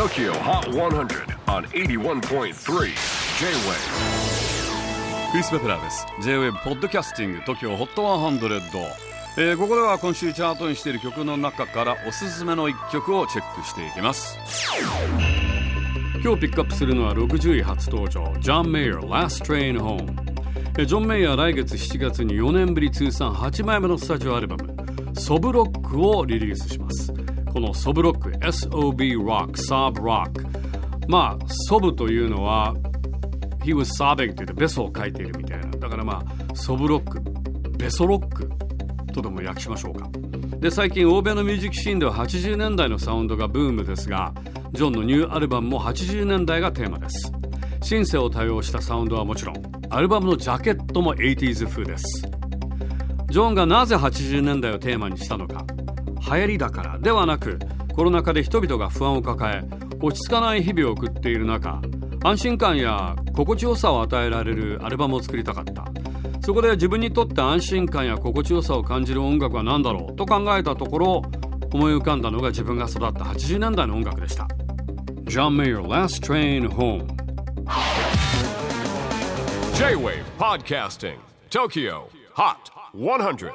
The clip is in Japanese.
TOKYO HOT 100 on 81.3 J-WAVE クリス・ベプラーです。J-WAVE ポッドキャスティング TOKYO HOT 100、えー、ここでは今週チャートにしている曲の中からおすすめの一曲をチェックしていきます。今日ピックアップするのは60位初登場ジョン・メイヤー Last Train Home ジョン・メイヤー来月7月に4年ぶり通算8枚目のスタジオアルバムSob Rock をリリースします。この Sob Rock Sob Rock Sob Rock まあ Sob というのは He was sobbing というとベソを書いているみたいな。だからまあ Sob Rock ベソロックとでも訳しましょうか。で最近欧米のミュージックシーンでは80年代のサウンドがブームですがジョンのニューアルバムも80年代がテーマです。シンセを多用したサウンドはもちろんアルバムのジャケットも 80s 風です。ジョンがなぜ80年代をテーマにしたのか。流行りだからではなくコロナ禍で人々が不安を抱え落ち着かない日々を送っている中安心感や心地よさを与えられるアルバムを作りたかった。そこで自分にとって安心感や心地よさを感じる音楽は何だろうと考えたところ思い浮かんだのが自分が育った80年代の音楽でした。John Mayer Last Train Home J-WAVE PODCASTING TOKYO HOT 100